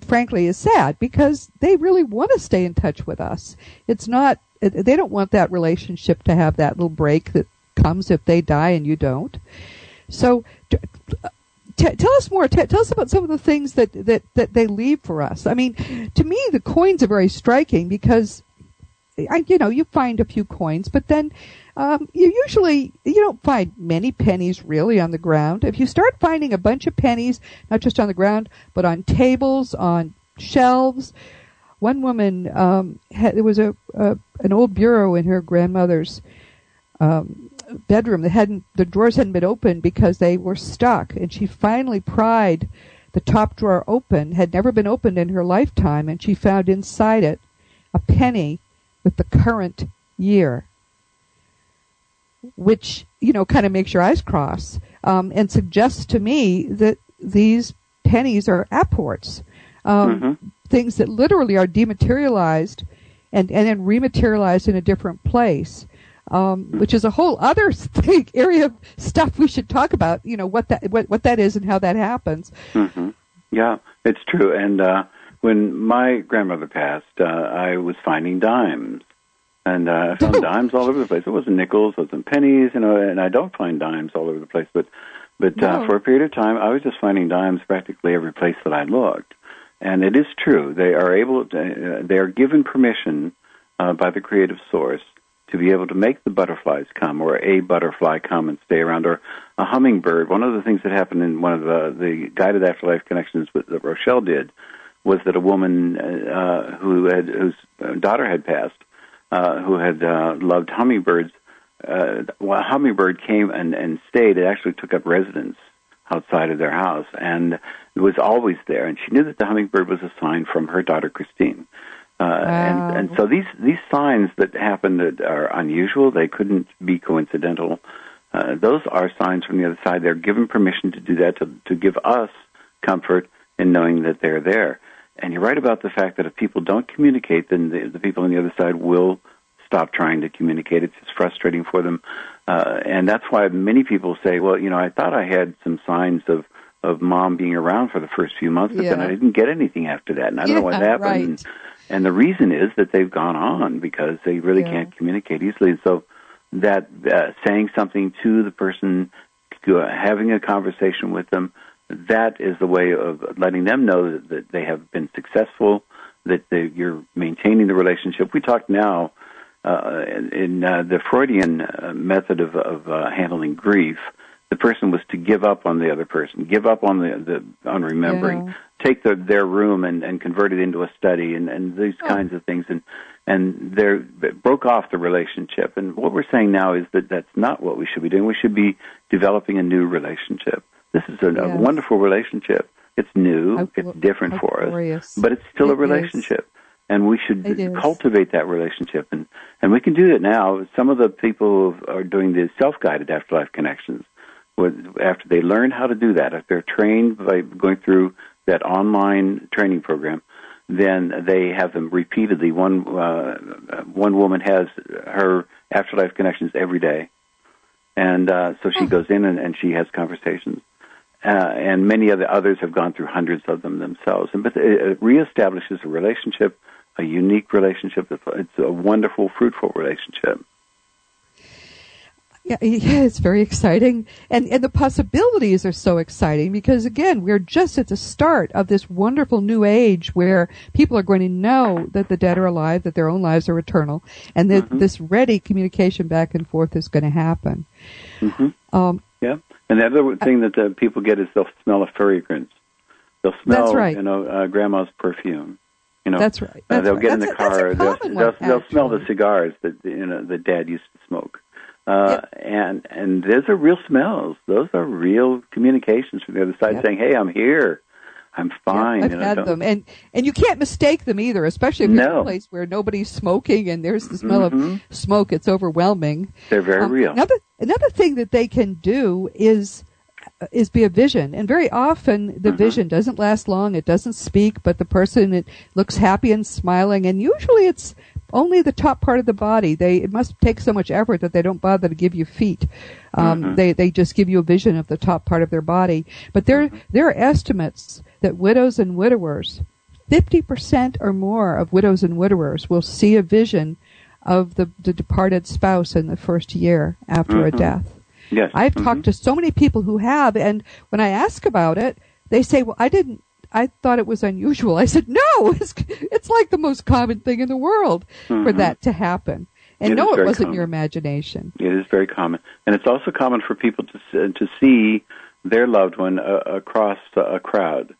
frankly is sad because they really want to stay in touch with us. It's not they don't want that relationship to have that little break that comes if they die and you don't. So t- tell us more. T- tell us about some of the things that, that, that they leave for us. I mean, to me, the coins are very striking because, You know, you find a few coins, but then um, you usually you don't find many pennies really on the ground. If you start finding a bunch of pennies, not just on the ground, but on tables, on shelves. One woman um, had, there was a, a an old bureau in her grandmother's um, bedroom that hadn't the drawers hadn't been opened because they were stuck, and she finally pried the top drawer open. Had never been opened in her lifetime, and she found inside it a penny with the current year which you know kind of makes your eyes cross um, and suggests to me that these pennies are apports, um, things that literally are dematerialized and and then rematerialized in a different place. um, which is a whole other thing, area of stuff we should talk about. You know what that what what that is and how that happens. hmm Yeah, it's true. And uh, when my grandmother passed, uh, I was finding dimes. And uh, I found dimes all over the place. It wasn't nickels, it wasn't pennies, you know. And I don't find dimes all over the place, but but uh, for a period of time, I was just finding dimes practically every place that I looked. And it is true; they are able, to, uh, they are given permission uh, by the creative source to be able to make the butterflies come, or a butterfly come and stay around, or a hummingbird. One of the things that happened in one of the, the guided afterlife connections with, that Rochelle did was that a woman uh, who had whose daughter had passed, uh, who had uh, loved hummingbirds, uh, well, a hummingbird came and, and stayed. It actually took up residence outside of their house, and it was always there. And she knew that the hummingbird was a sign from her daughter Christine. Uh, Wow. and, and so these these signs that happen that are unusual, they couldn't be coincidental. Uh, those are signs from the other side. They're given permission to do that to to give us comfort in knowing that they're there. And you're right about the fact that if people don't communicate, then the, the people on the other side will stop trying to communicate. It's just frustrating for them, uh, and that's why many people say, "Well, you know, I thought I had some signs of of mom being around for the first few months, but then I didn't get anything after that, and I don't know what Yeah, happened." right. And the reason is that they've gone on because they really Yeah. can't communicate easily. And so that uh, saying something to the person, uh, having a conversation with them, that is the way of letting them know that, that they have been successful, that they, you're maintaining the relationship. We talk now uh, in, in uh, the Freudian uh, method of, of uh, handling grief. The person was to give up on the other person, give up on the, the on remembering, Yeah. take the, their room and, and convert it into a study, and, and these Oh. kinds of things, and and they broke off the relationship. And what we're saying now is that that's not what we should be doing. We should be developing a new relationship. This is a, a wonderful relationship. It's new, How it's different for glorious. us, but it's still a It is. relationship. And we should cultivate that relationship, and and we can do it now. Some of the people who are doing the self-guided afterlife connections, after they learn how to do that, if they're trained by going through that online training program, then they have them repeatedly. One uh, one woman has her afterlife connections every day, and uh, so she goes in and, and she has conversations. Uh, and many of the others have gone through hundreds of them themselves. And but it, reestablishes a relationship, a unique relationship. It's, a wonderful, fruitful relationship. Yeah, yeah, it's very exciting, and and the possibilities are so exciting because again, we're just at the start of this wonderful new age where people are going to know that the dead are alive, that their own lives are eternal, and that Mm-hmm. this ready communication back and forth is going to happen. hmm Um, Yeah. And the other thing that the people get is they'll smell a fragrance. They'll smell, That's right. you know, uh, grandma's perfume. You know, That's right. Uh, they'll right. get in the That's that's a car. They'll, common they'll, they'll smell the cigars that you know that Dad used to smoke. Uh, And and those are real smells. Those are real communications from the other side Yep. saying, "Hey, I'm here. I'm fine." Yeah, I've know, had them, and and you can't mistake them either, especially if you're in a place where nobody's smoking and there's the smell Mhm. of smoke. It's overwhelming. They're very Um, real. Another another thing that they can do is uh, is be a vision, and very often the Mhm. vision doesn't last long. It doesn't speak, but the person it looks happy and smiling, and usually it's only the top part of the body. They it must take so much effort that they don't bother to give you feet. Um, Mhm. They they just give you a vision of the top part of their body. But there Mm-hmm. there are estimates that widows and widowers, fifty percent or more of widows and widowers will see a vision of the, the departed spouse in the first year after a Mhm. death. yes. I've Mhm. talked to so many people who have, and when I ask about it, they say, "Well, I didn't. I thought it was unusual." I said, "No, it's it's like the most common thing in the world for Mhm. that to happen." And It no, it wasn't common. your imagination. It is very common, and it's also common for people to to see their loved one uh, across a crowd,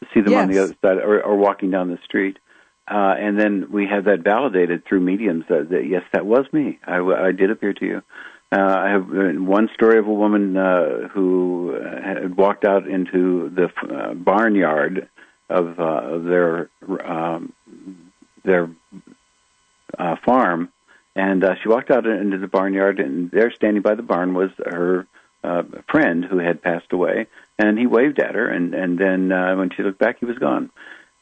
to see them on the other side, or, or walking down the street, uh, and then we have that validated through mediums that, that yes, that was me. I, I did appear to you. Uh, I have uh, one story of a woman uh, who uh, had walked out into the uh, barnyard of, uh, of their um, their uh, farm, and uh, she walked out into the barnyard, and there, standing by the barn, was her uh, friend who had passed away, and he waved at her, and and then uh, when she looked back, he was gone,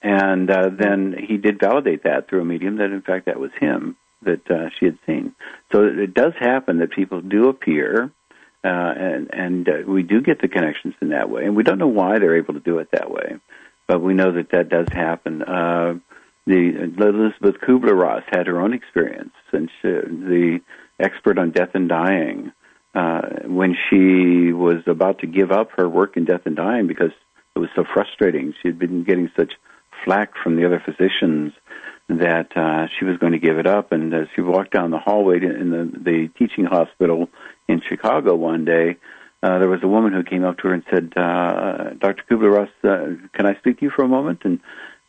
and uh, then he did validate that through a medium that in fact that was him, that uh, she had seen. So it does happen that people do appear, uh, and and uh, we do get the connections in that way, and we don't know why they're able to do it that way, but we know that that does happen. Uh, the Elizabeth Kubler Ross had her own experience, and the expert on death and dying, uh, when she was about to give up her work in death and dying because it was so frustrating, she had been getting such flack from the other physicians that uh, she was going to give it up. And as she walked down the hallway in the, the teaching hospital in Chicago one day, uh, there was a woman who came up to her and said, uh, "Dr. Kubler Ross, uh, can I speak to you for a moment?" And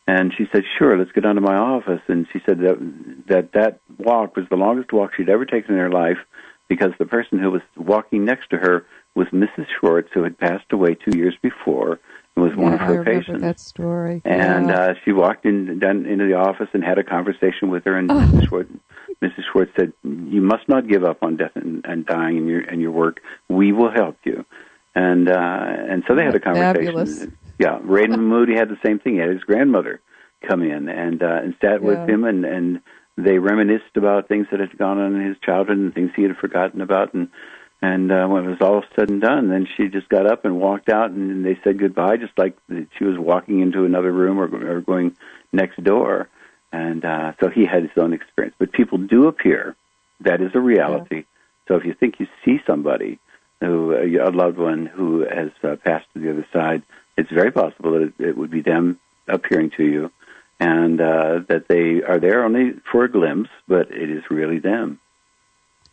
and she said, "Sure, let's go down to my office." And she said that that that walk was the longest walk she'd ever taken in her life because the person who was walking next to her was Mrs. Schwartz, who had passed away two years before and was yeah, one of her I patients. that story. And yeah. uh, she walked in down into the office and had a conversation with her. And Oh. Mrs. Schwartz, Mrs. Schwartz said, "You must not give up on death and, and dying in your in your work. We will help you." And uh, and so they had a conversation. Fabulous. Yeah, Raymond Moody had the same thing. He had his grandmother come in and uh, and sat with him, and and they reminisced about things that had gone on in his childhood and things he had forgotten about. And and uh, when it was all said and done, then she just got up and walked out, and they said goodbye, just like she was walking into another room or, or going next door. And uh, so he had his own experience. But people do appear. That is a reality. So if you think you see somebody who uh, a loved one who has uh, passed to the other side, it's very possible that it, it would be them appearing to you, and uh, that they are there only for a glimpse, but it is really them.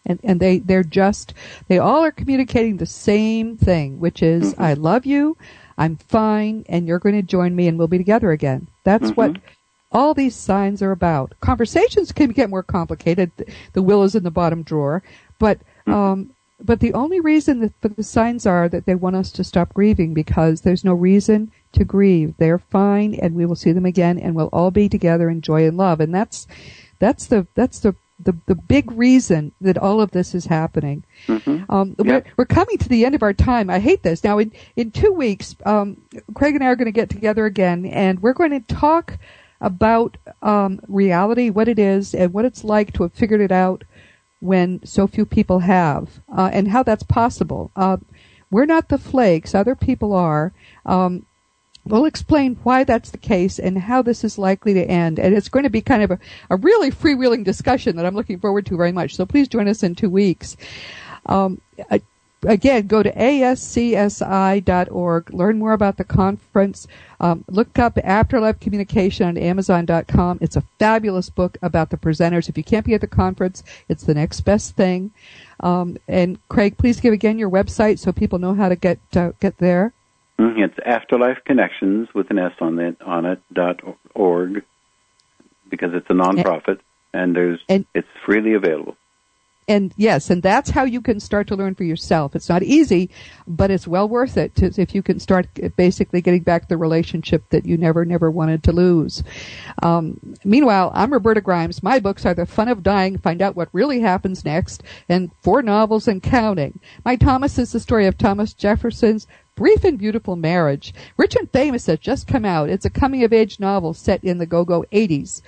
and and they they're just they all are communicating the same thing which is Mhm. i love you i'm fine and you're going to join me and we'll be together again that's what Mhm. all these signs are about conversations can get more complicated the will is in the bottom drawer but um but the only reason that that the signs are that they want us to stop grieving because there's no reason to grieve they're fine and we will see them again and we'll all be together in joy and love and that's that's the that's the the, the big reason that all of this is happening. hmm Um, Yeah. we're, we're coming to the end of our time. I hate this. Now, in, in two weeks, um, Craig and I are going to get together again, and we're going to talk about um, reality, what it is, and what it's like to have figured it out when so few people have, uh, and how that's possible. Uh, we're not the flakes; other people are. Um, We'll explain why that's the case and how this is likely to end. And it's going to be kind of a, a really freewheeling discussion that I'm looking forward to very much. So please join us in two weeks. Um, I- again, go to ascsi.org, learn more about the conference, um, look up Afterlife Communication on Amazon.com. It's a fabulous book about the presenters. If you can't be at the conference, it's the next best thing. Um, and Craig, please give again your website so people know how to get uh, get there. Mhm. It's Afterlife Connections with an S on it on it dot org because it's a nonprofit and there's And- it's freely available. And yes, and that's how you can start to learn for yourself. It's not easy, but it's well worth it to, if you can start basically getting back the relationship that you never, never wanted to lose. Um, meanwhile, I'm Roberta Grimes. My books are The Fun of Dying, Find Out What Really Happens Next, and Four Novels and Counting. My Thomas is the story of Thomas Jefferson's Brief and Beautiful Marriage. Rich and Famous has just come out. It's a coming of age novel set in the go-go 80s.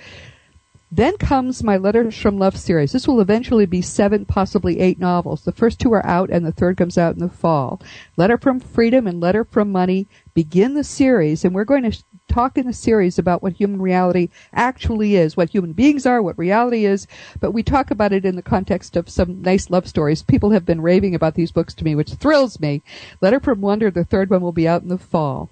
Then comes my Letters from Love series. This will eventually be seven, possibly eight novels. The first two are out and the third comes out in the fall. Letter from Freedom and Letter from Money begin the series and we're going to talk in the series about what human reality actually is, what human beings are, what reality is, but we talk about it in the context of some nice love stories. People have been raving about these books to me, which thrills me. Letter from Wonder, the third one will be out in the fall.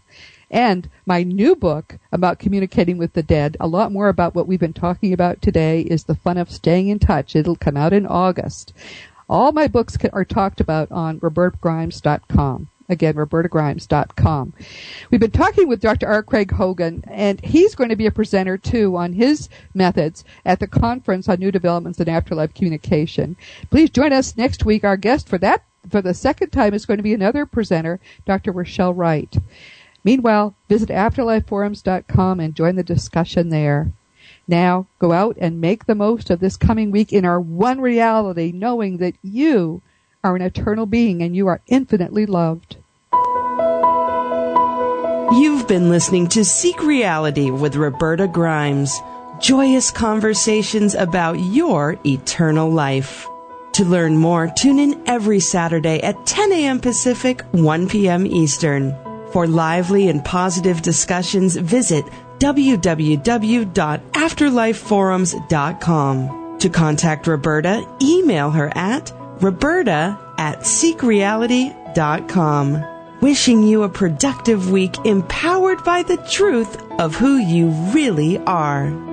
And my new book about communicating with the dead, a lot more about what we've been talking about today, is The Fun of Staying in Touch. It'll come out in August. All my books are talked about on robertgrimes.com. Again, robertagrimes.com. We've been talking with Dr. R. Craig Hogan, and he's going to be a presenter too on his methods at the conference on new developments in afterlife communication. Please join us next week. Our guest for that, for the second time, is going to be another presenter, Dr. Rochelle Wright. Meanwhile, visit afterlifeforums.com and join the discussion there. Now, go out and make the most of this coming week in our one reality, knowing that you are an eternal being and you are infinitely loved. You've been listening to Seek Reality with Roberta Grimes. joyous conversations about your eternal life. To learn more, tune in every Saturday at 10 a.m. Pacific, 1 p.m. Eastern. For lively and positive discussions, visit www.afterlifeforums.com. To contact Roberta, email her at roberta at seekreality.com. Wishing you a productive week empowered by the truth of who you really are.